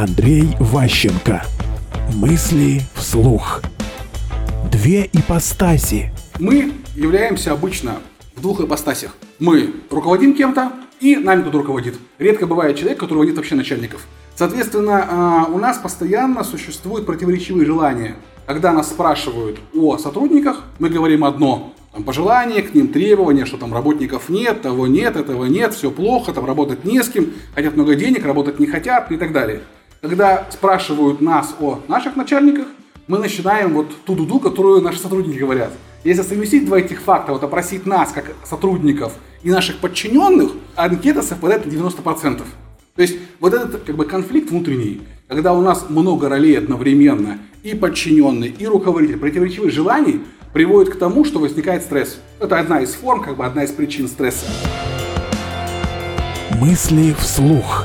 Андрей Ващенко. Мысли вслух. Две ипостаси. Мы являемся обычно в двух ипостасях. Мы руководим кем-то, и нами кто-то руководит. Редко бывает человек, который руководит вообще начальников. Соответственно, а, у нас постоянно существуют противоречивые желания. Когда нас спрашивают о сотрудниках, мы говорим одно, там пожелания к ним, требования, что там работников нет, того нет, этого нет, все плохо, там работать не с кем, хотят много денег, работать не хотят и так далее. Когда спрашивают нас о наших начальниках, мы начинаем вот ту дуду, которую наши сотрудники говорят. Если совместить два этих факта, вот опросить нас, как сотрудников, и наших подчиненных, анкета совпадает на 90%. То есть вот этот как бы конфликт внутренний, когда у нас много ролей одновременно, и подчиненный, и руководитель, противоречивых желаний, приводит к тому, что возникает стресс. Это одна из форм, как бы одна из причин стресса. Мысли вслух.